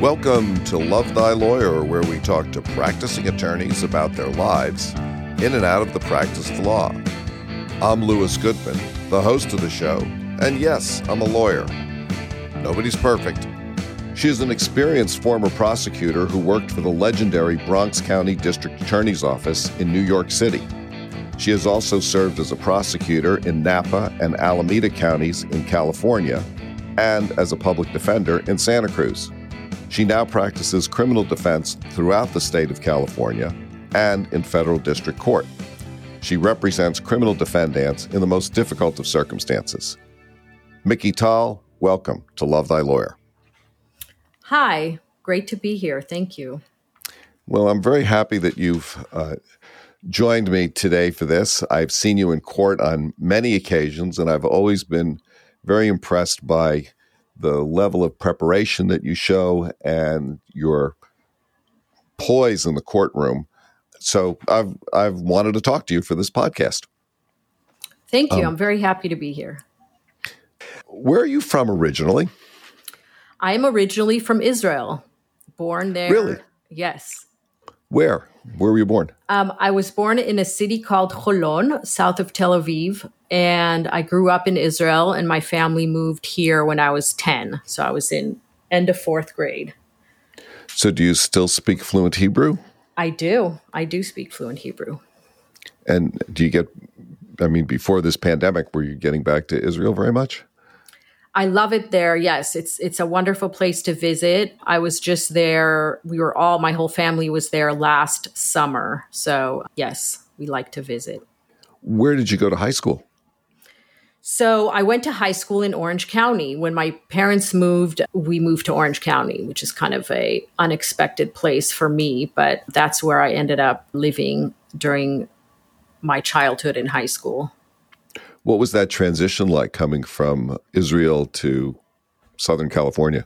Welcome to Love Thy Lawyer, where we talk to practicing attorneys about their lives in and out of the practice of law. I'm Louis Goodman, the host of the show, and yes, I'm a lawyer. Nobody's perfect. She is an experienced former prosecutor who worked for the legendary Bronx County District Attorney's Office in New York City. She has also served as a prosecutor in Napa and Alameda counties in California and as a public defender in Santa Cruz. She now practices criminal defense throughout the state of California and in federal district court. She represents criminal defendants in the most difficult of circumstances. Mickey Tal, welcome to Love Thy Lawyer. Hi, great to be here. Thank you. Well, I'm very happy that you've uh, joined me today for this. I've seen you in court on many occasions, and I've always been very impressed by the level of preparation that you show and your poise in the courtroom. So I've I've wanted to talk to you for this podcast. Thank you. Um, I'm very happy to be here. Where are you from originally? I am originally from Israel. Born there. Really? Yes. Where? Where were you born? Um, I was born in a city called Holon, south of Tel Aviv, and I grew up in Israel. And my family moved here when I was ten, so I was in end of fourth grade. So, do you still speak fluent Hebrew? I do. I do speak fluent Hebrew. And do you get? I mean, before this pandemic, were you getting back to Israel very much? I love it there. Yes, it's it's a wonderful place to visit. I was just there. We were all my whole family was there last summer. So, yes, we like to visit. Where did you go to high school? So, I went to high school in Orange County. When my parents moved, we moved to Orange County, which is kind of a unexpected place for me, but that's where I ended up living during my childhood in high school. What was that transition like coming from Israel to Southern California?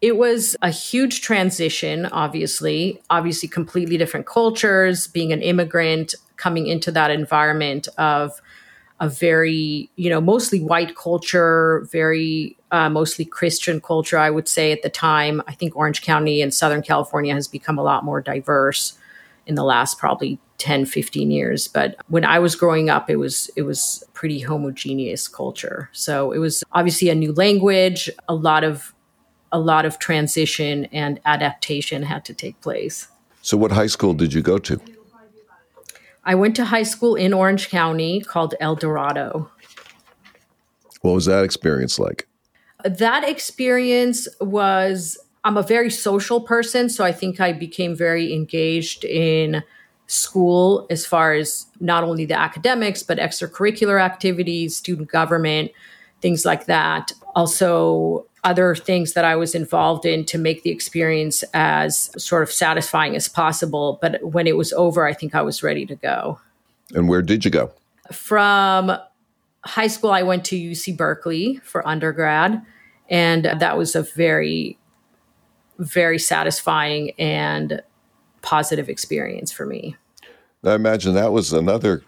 It was a huge transition, obviously, obviously, completely different cultures, being an immigrant, coming into that environment of a very, you know, mostly white culture, very uh, mostly Christian culture, I would say at the time. I think Orange County and Southern California has become a lot more diverse in the last probably 10 15 years. But when i was growing up it was it was pretty homogeneous culture. So it was obviously a new language a lot of a lot of transition and adaptation had to take place. So what high school did you go to i went to high school in orange county called el dorado what was that experience like that experience was I'm a very social person, so I think I became very engaged in school as far as not only the academics, but extracurricular activities, student government, things like that. Also, other things that I was involved in to make the experience as sort of satisfying as possible. But when it was over, I think I was ready to go. And where did you go? From high school, I went to UC Berkeley for undergrad. And that was a very, very satisfying and positive experience for me. I imagine that was another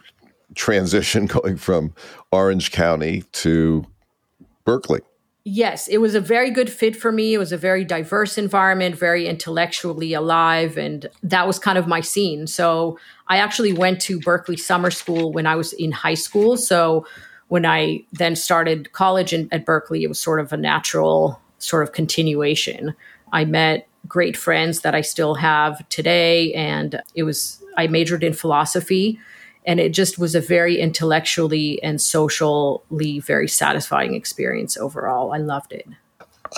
transition going from Orange County to Berkeley. Yes, it was a very good fit for me. It was a very diverse environment, very intellectually alive, and that was kind of my scene. So I actually went to Berkeley Summer School when I was in high school. So when I then started college in, at Berkeley, it was sort of a natural sort of continuation. I met great friends that I still have today. And it was, I majored in philosophy and it just was a very intellectually and socially very satisfying experience overall. I loved it.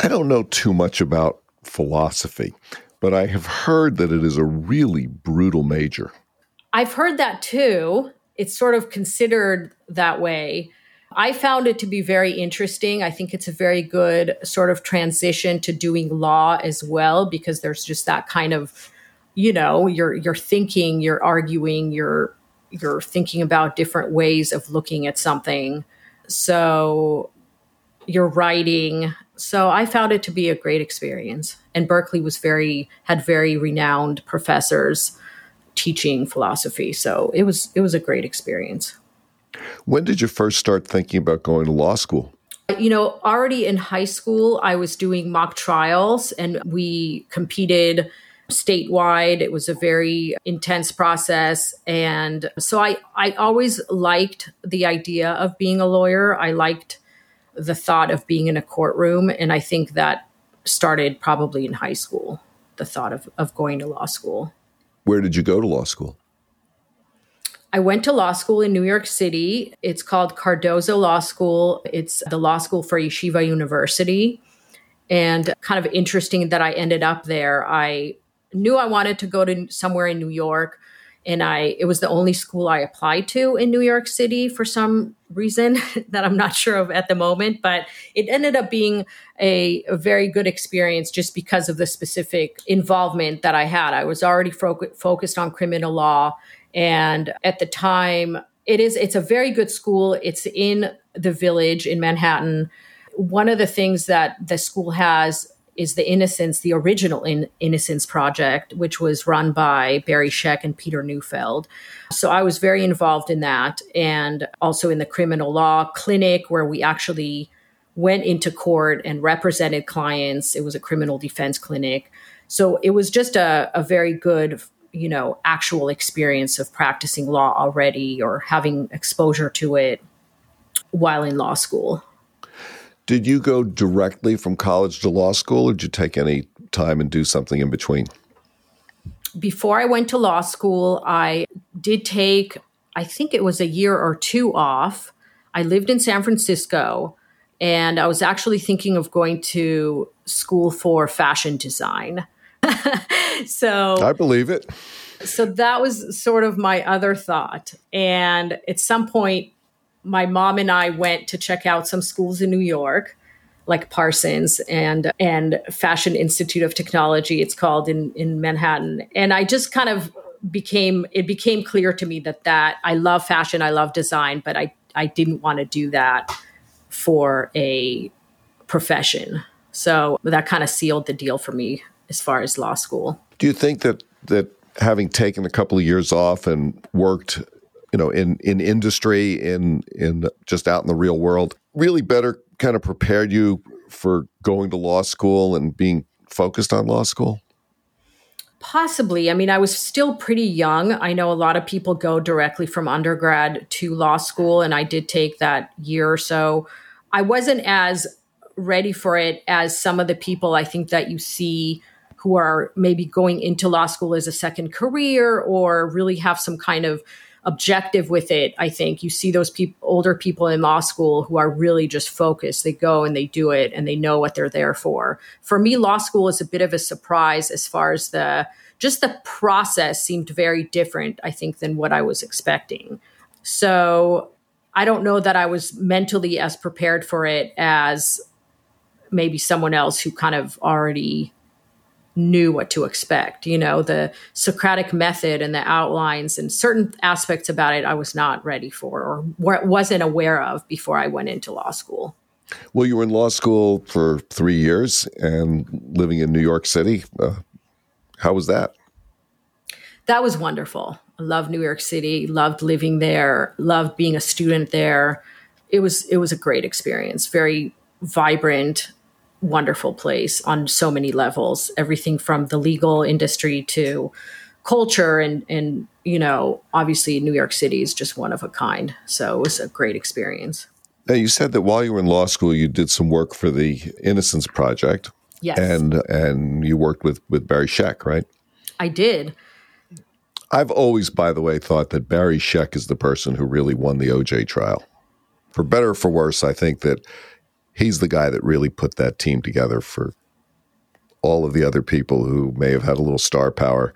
I don't know too much about philosophy, but I have heard that it is a really brutal major. I've heard that too. It's sort of considered that way. I found it to be very interesting. I think it's a very good sort of transition to doing law as well because there's just that kind of you know, you're you're thinking, you're arguing, you're you're thinking about different ways of looking at something. So you're writing. So I found it to be a great experience. And Berkeley was very had very renowned professors teaching philosophy. So it was it was a great experience. When did you first start thinking about going to law school? You know, already in high school, I was doing mock trials and we competed statewide. It was a very intense process. And so I, I always liked the idea of being a lawyer. I liked the thought of being in a courtroom. And I think that started probably in high school, the thought of, of going to law school. Where did you go to law school? I went to law school in New York City. It's called Cardozo Law School. It's the law school for Yeshiva University. And kind of interesting that I ended up there. I knew I wanted to go to somewhere in New York and I it was the only school I applied to in New York City for some reason that I'm not sure of at the moment, but it ended up being a, a very good experience just because of the specific involvement that I had. I was already fo- focused on criminal law and at the time it is it's a very good school. It's in the village in Manhattan. One of the things that the school has is the Innocence, the original in- Innocence Project, which was run by Barry Scheck and Peter Neufeld. So I was very involved in that and also in the criminal law clinic where we actually went into court and represented clients. It was a criminal defense clinic. So it was just a, a very good, you know, actual experience of practicing law already or having exposure to it while in law school. Did you go directly from college to law school, or did you take any time and do something in between? Before I went to law school, I did take, I think it was a year or two off. I lived in San Francisco and I was actually thinking of going to school for fashion design. so I believe it. So that was sort of my other thought. And at some point, my mom and I went to check out some schools in New York, like Parsons and and Fashion Institute of Technology, it's called in in Manhattan. And I just kind of became it became clear to me that that I love fashion, I love design, but I I didn't want to do that for a profession. So that kind of sealed the deal for me as far as law school. Do you think that that having taken a couple of years off and worked you know in in industry in in just out in the real world really better kind of prepared you for going to law school and being focused on law school Possibly. I mean, I was still pretty young. I know a lot of people go directly from undergrad to law school, and I did take that year or so. I wasn't as ready for it as some of the people I think that you see who are maybe going into law school as a second career or really have some kind of objective with it. I think you see those people, older people in law school who are really just focused. They go and they do it and they know what they're there for. For me, law school is a bit of a surprise as far as the just the process seemed very different, I think, than what I was expecting. So I don't know that I was mentally as prepared for it as maybe someone else who kind of already knew what to expect. You know, the Socratic method and the outlines and certain aspects about it I was not ready for or wasn't aware of before I went into law school. Well, you were in law school for three years and living in New York City. Uh, how was that? That was wonderful. I loved New York City, loved living there, loved being a student there. It was it was a great experience, very vibrant, wonderful place on so many levels. Everything from the legal industry to culture and and you know obviously new york city is just one of a kind. So it was a great experience. Now you said that while you were in law school you did some work for the innocence project. Yes. And and you worked with with barry scheck right? I did. I've always by the way thought that barry scheck is the person who really won the oj trial. For better or for worse i think that he's the guy that really put that team together for all of the other people who may have had a little star power.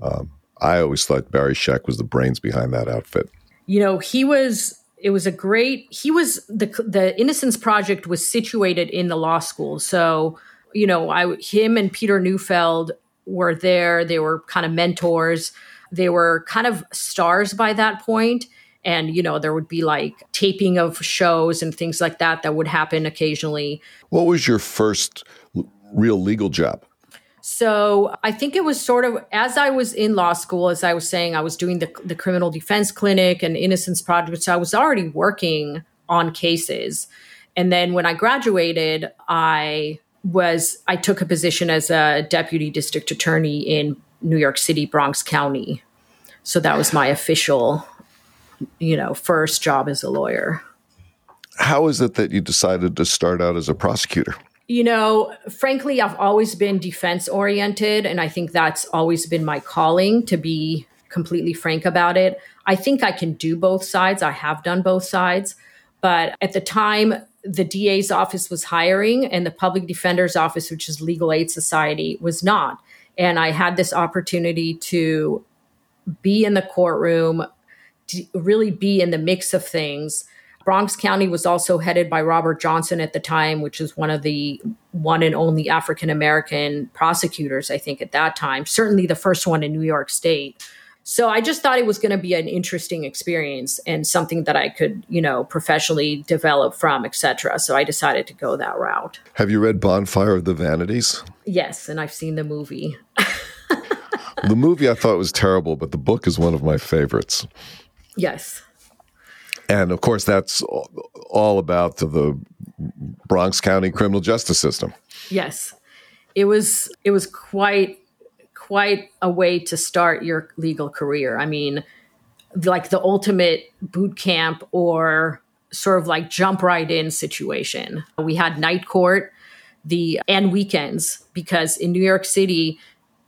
Um, I always thought Barry Scheck was the brains behind that outfit. You know, he was. It was a great. He was the the Innocence Project was situated in the law school, so you know, I him and Peter Neufeld were there. They were kind of mentors. They were kind of stars by that point and you know there would be like taping of shows and things like that that would happen occasionally what was your first real legal job so I think it was sort of as I was in law school, as I was saying, I was doing the, the criminal defense clinic and innocence project. So I was already working on cases. And then when I graduated, I was I took a position as a deputy district attorney in New York City, Bronx County. So that was my official, you know, first job as a lawyer. How is it that you decided to start out as a prosecutor? You know, frankly, I've always been defense oriented, and I think that's always been my calling to be completely frank about it. I think I can do both sides. I have done both sides. But at the time, the DA's office was hiring and the public defender's office, which is Legal Aid Society, was not. And I had this opportunity to be in the courtroom, to really be in the mix of things. Bronx County was also headed by Robert Johnson at the time, which is one of the one and only African American prosecutors, I think, at that time. Certainly the first one in New York State. So I just thought it was going to be an interesting experience and something that I could, you know, professionally develop from, etc. So I decided to go that route. Have you read Bonfire of the Vanities? Yes, and I've seen the movie. the movie I thought was terrible, but the book is one of my favorites. Yes. And of course, that's all about the Bronx County criminal justice system. Yes. It was it was quite quite a way to start your legal career. I mean, like the ultimate boot camp or sort of like jump right in situation. We had night court the and weekends because in New York City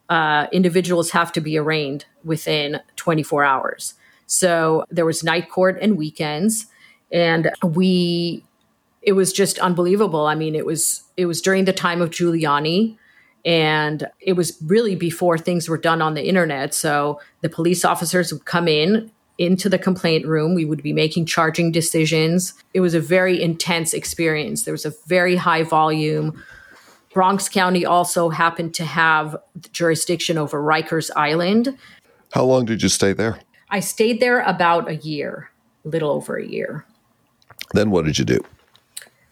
uh, individuals have to be arraigned within 24 hours. So there was night court and weekends and we it was just unbelievable. I mean, it was it was during the time of Giuliani and it was really before things were done on the internet. So the police officers would come in into the complaint room. We would be making charging decisions. It was a very intense experience. There was a very high volume. Bronx County also happened to have jurisdiction over Rikers Island. How long did you stay there? I stayed there about a year, a little over a year. Then what did you do?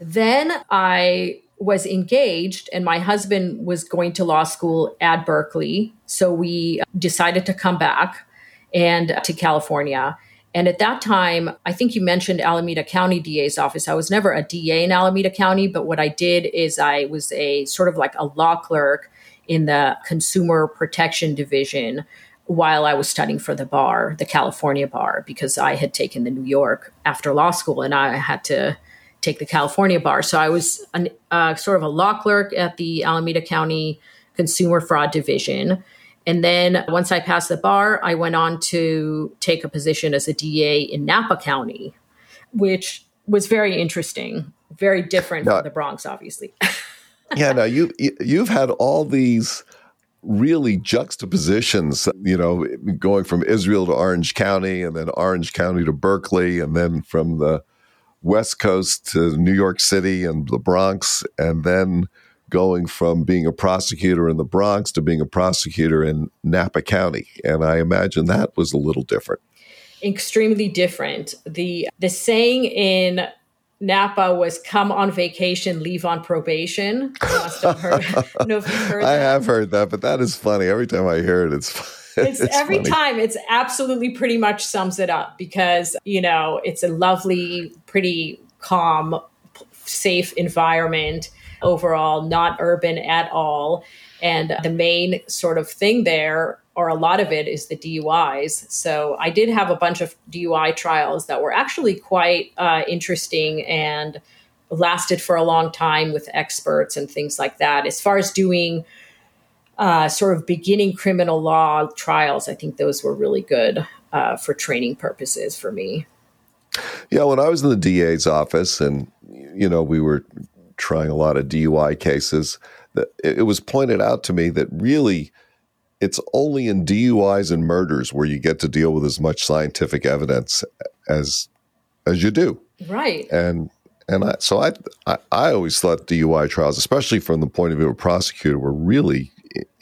Then I was engaged and my husband was going to law school at Berkeley. So we decided to come back and to California. And at that time, I think you mentioned Alameda County DA's office. I was never a DA in Alameda County, but what I did is I was a sort of like a law clerk in the consumer protection division while I was studying for the bar, the California bar, because I had taken the New York after law school and I had to take the California bar. So I was an, uh, sort of a law clerk at the Alameda County Consumer Fraud Division. And then once I passed the bar, I went on to take a position as a DA in Napa County, which was very interesting, very different now, from the Bronx, obviously. yeah, now you you've had all these really juxtapositions, you know, going from Israel to Orange County and then Orange County to Berkeley and then from the West Coast to New York City and the Bronx, and then going from being a prosecutor in the Bronx to being a prosecutor in Napa County. And I imagine that was a little different. Extremely different. The the saying in Napa was come on vacation, leave on probation. I must have heard. I, if you've heard I that. have heard that, but that is funny. Every time I hear it, it's it's, it's every funny. time it's absolutely pretty much sums it up because you know it's a lovely pretty calm safe environment overall not urban at all and the main sort of thing there or a lot of it is the DUIs. So I did have a bunch of DUI trials that were actually quite uh, interesting and lasted for a long time with experts and things like that. As far as doing uh, sort of beginning criminal law trials, I think those were really good uh, for training purposes for me. Yeah, when I was in the DA's office, and you know, we were trying a lot of DUI cases, it was pointed out to me that really it's only in DUIs and murders where you get to deal with as much scientific evidence as as you do. Right. And and I, so I, I I always thought DUI trials, especially from the point of view of a prosecutor, were really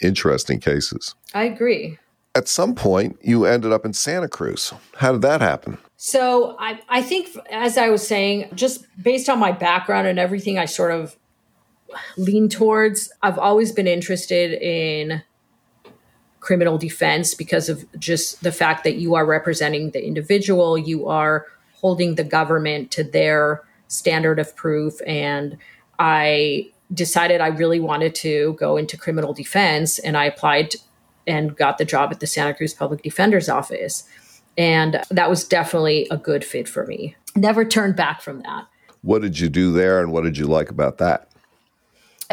interesting cases. I agree. At some point, you ended up in Santa Cruz. How did that happen? So I, I think, as I was saying, just based on my background and everything, I sort of lean towards. I've always been interested in criminal defense because of just the fact that you are representing the individual, you are holding the government to their standard of proof. And I decided I really wanted to go into criminal defense. And I applied and got the job at the Santa Cruz Public Defender's Office. And that was definitely a good fit for me. Never turned back from that. What did you do there and what did you like about that?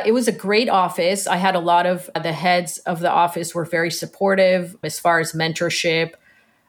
It was a great office. I had a lot of the heads of the office were very supportive as far as mentorship.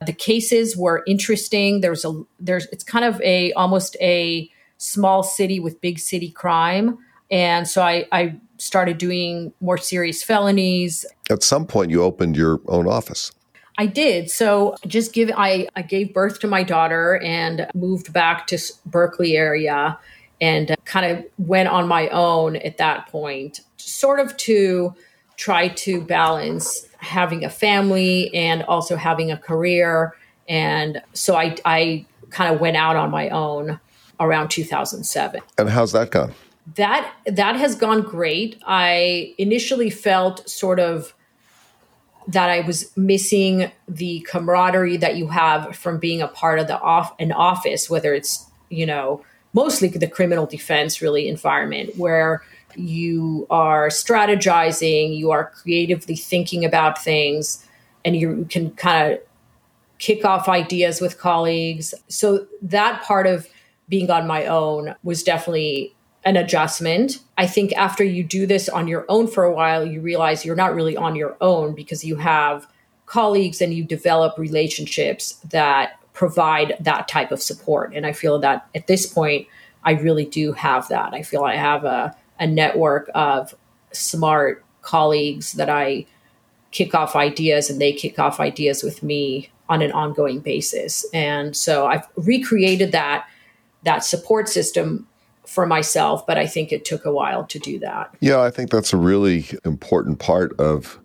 The cases were interesting. There's a there's it's kind of a almost a small city with big city crime. And so I, I started doing more serious felonies. At some point you opened your own office. I did. So just give I, I gave birth to my daughter and moved back to Berkeley area and uh, kind of went on my own at that point, sort of to try to balance having a family and also having a career. And so I, I kind of went out on my own around 2007. And how's that gone? That that has gone great. I initially felt sort of that I was missing the camaraderie that you have from being a part of the off an office, whether it's you know mostly the criminal defense really environment where you are strategizing, you are creatively thinking about things, and you can kind of kick off ideas with colleagues. So that part of being on my own was definitely an adjustment. I think after you do this on your own for a while, you realize you're not really on your own because you have colleagues and you develop relationships that provide that type of support. And I feel that at this point, I really do have that. I feel I have a, a network of smart colleagues that I kick off ideas and they kick off ideas with me on an ongoing basis. And so I've recreated that that support system for myself, but I think it took a while to do that. Yeah, I think that's a really important part of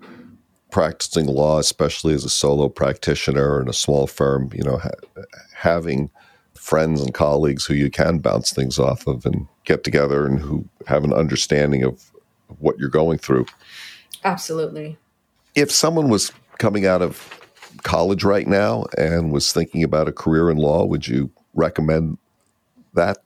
practicing law, especially as a solo practitioner in a small firm. You know, ha- having friends and colleagues who you can bounce things off of and get together and who have an understanding of what you're going through. Absolutely. If someone was coming out of college right now and was thinking about a career in law, would you recommend that?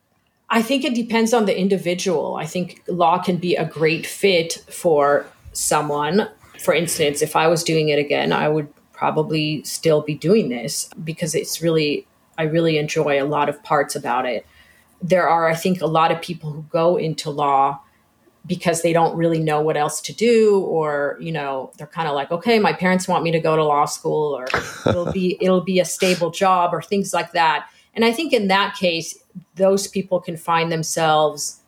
I think it depends on the individual. I think law can be a great fit for someone. For instance, if I was doing it again, I would probably still be doing this because it's really, I really enjoy a lot of parts about it. There are, I think, a lot of people who go into law because they don't really know what else to do or you know they're kind of like okay my parents want me to go to law school or it'll be it'll be a stable job or things like that and I think in that case, those people can find themselves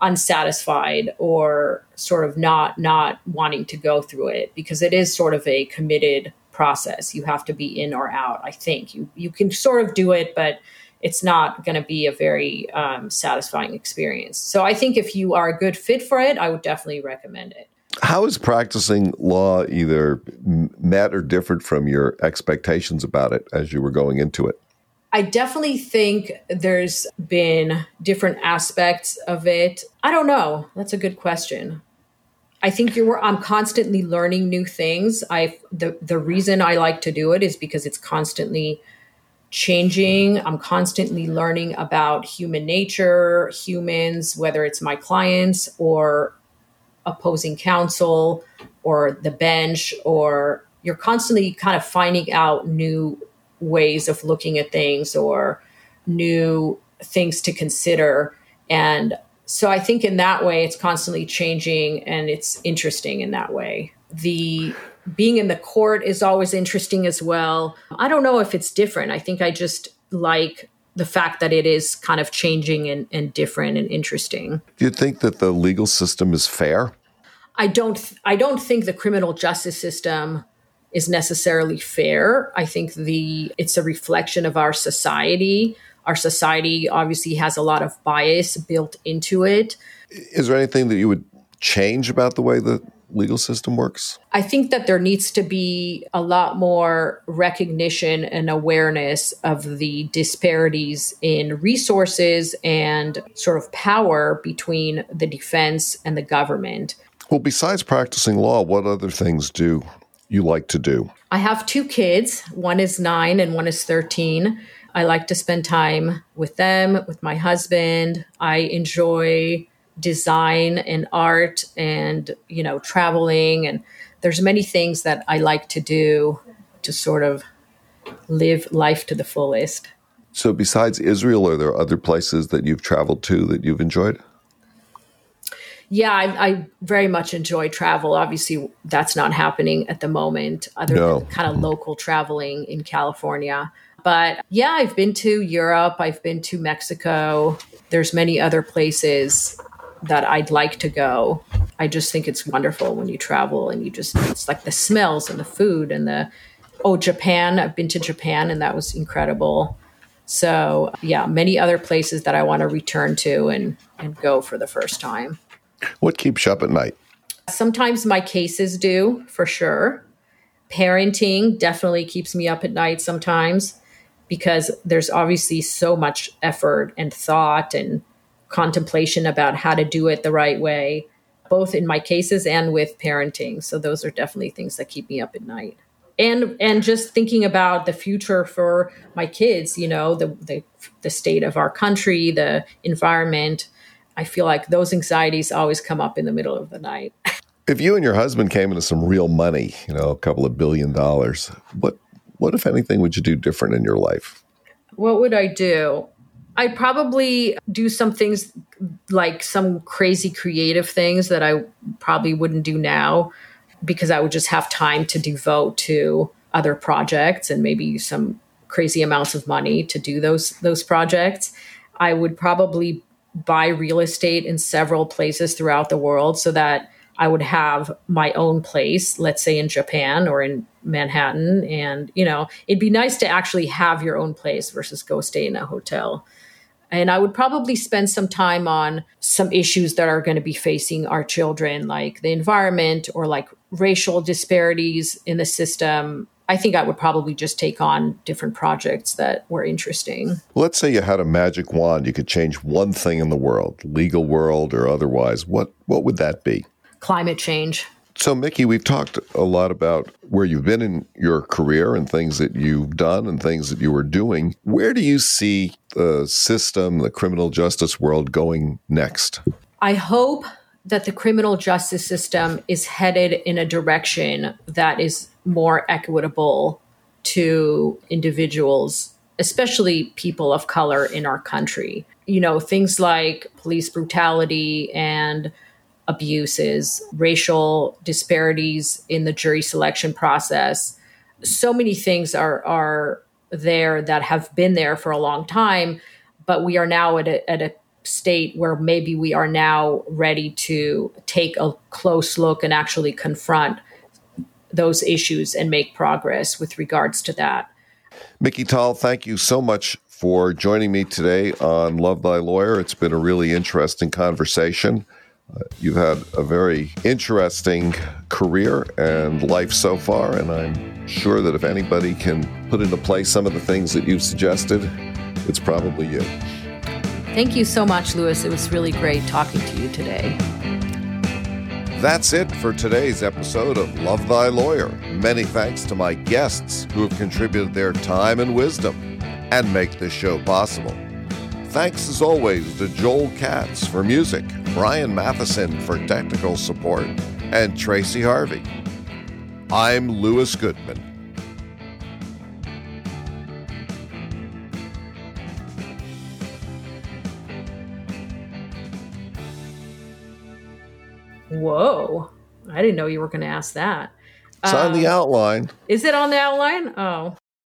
unsatisfied or sort of not not wanting to go through it because it is sort of a committed process. You have to be in or out. I think you you can sort of do it, but it's not going to be a very um, satisfying experience. So I think if you are a good fit for it, I would definitely recommend it. How is practicing law either met or different from your expectations about it as you were going into it? I definitely think there's been different aspects of it. I don't know. That's a good question. I think you're I'm constantly learning new things. I the the reason I like to do it is because it's constantly changing. I'm constantly learning about human nature, humans, whether it's my clients or opposing counsel or the bench or you're constantly kind of finding out new ways of looking at things or new things to consider. And so I think in that way, it's constantly changing and it's interesting in that way. The being in the court is always interesting as well. I don't know if it's different. I think I just like the fact that it is kind of changing and, and different and interesting. Do you think that the legal system is fair? I don't. I don't think the criminal justice system is necessarily fair. I think the it's a reflection of our society. Our society obviously has a lot of bias built into it. Is there anything that you would change about the way the legal system works? I think that there needs to be a lot more recognition and awareness of the disparities in resources and sort of power between the defense and the government. Well, besides practicing law, what other things do you like to do? I have two kids. One is nine and one is 13. I like to spend time with them, with my husband. I enjoy design and art and, you know, traveling and there's many things that I like to do to sort of live life to the fullest. So besides Israel, are there other places that you've traveled to that you've enjoyed? Yeah, I, I, very much enjoy travel. Obviously, that's not happening at the moment, other no. than kind of mm-hmm. local traveling in California. But yeah, I've been to Europe. I've been to Mexico. There's many other places that I'd like to go. I just think it's wonderful when you travel and you just it's like the smells and the food and the oh Japan. I've been to Japan and that was incredible. So yeah, many other places that I want to return to and and go for the first time. What keeps you up at night? Sometimes my cases do, for sure. Parenting definitely keeps me up at night sometimes because there's obviously so much effort and thought and contemplation about how to do it the right way, both in my cases and with parenting. So those are definitely things that keep me up at night. And and just thinking about the future for my kids, you know, the the the state of our country, the environment, I feel like those anxieties always come up in the middle of the night. if you and your husband came into some real money, you know, a couple of billion dollars, what what if anything would you do different in your life? What would I do? I'd probably do some things like some crazy creative things that I probably wouldn't do now because I would just have time to devote to other projects and maybe some crazy amounts of money to do those those projects. I would probably buy real estate in several places throughout the world so that I would have my own place, let's say in Japan or in Manhattan. And, you know, it'd be nice to actually have your own place versus go stay in a hotel. And I would probably spend some time on some issues that are going to be facing our children, like the environment or like racial disparities in the system, I think I would probably just take on different projects that were interesting. Let's say you had a magic wand, you could change one thing in the world, legal world or otherwise. What what would that be? Climate change. So, Mickey, we've talked a lot about where you've been in your career and things that you've done and things that you were doing. Where do you see the system, the criminal justice world going next? I hope that the criminal justice system is headed in a direction that is more equitable to individuals, especially people of color in our country. You know, things like police brutality and abuses, racial disparities in the jury selection process. So many things are are there that have been there for a long time, but we are now at a, at a state where maybe we are now ready to take a close look and actually confront those issues and make progress with regards to that. Mickey Tal, thank you so much for joining me today on Love Thy Lawyer. It's been a really interesting conversation. Uh, you've had a very interesting career and life so far, and I'm sure that if anybody can put into place some of the things that you've suggested, it's probably you. Thank you so much, Louis. It was really great talking to you today. That's it for today's episode of Love Thy Lawyer. Many thanks to my guests who have contributed their time and wisdom and make this show possible. Thanks as always to Joel Katz for music, Brian Matheson for technical support, and Tracy Harvey. I'm Louis Goodman. Whoa. I didn't know you were going to ask that. It's um, on the um, outline. Is it on the outline? Oh.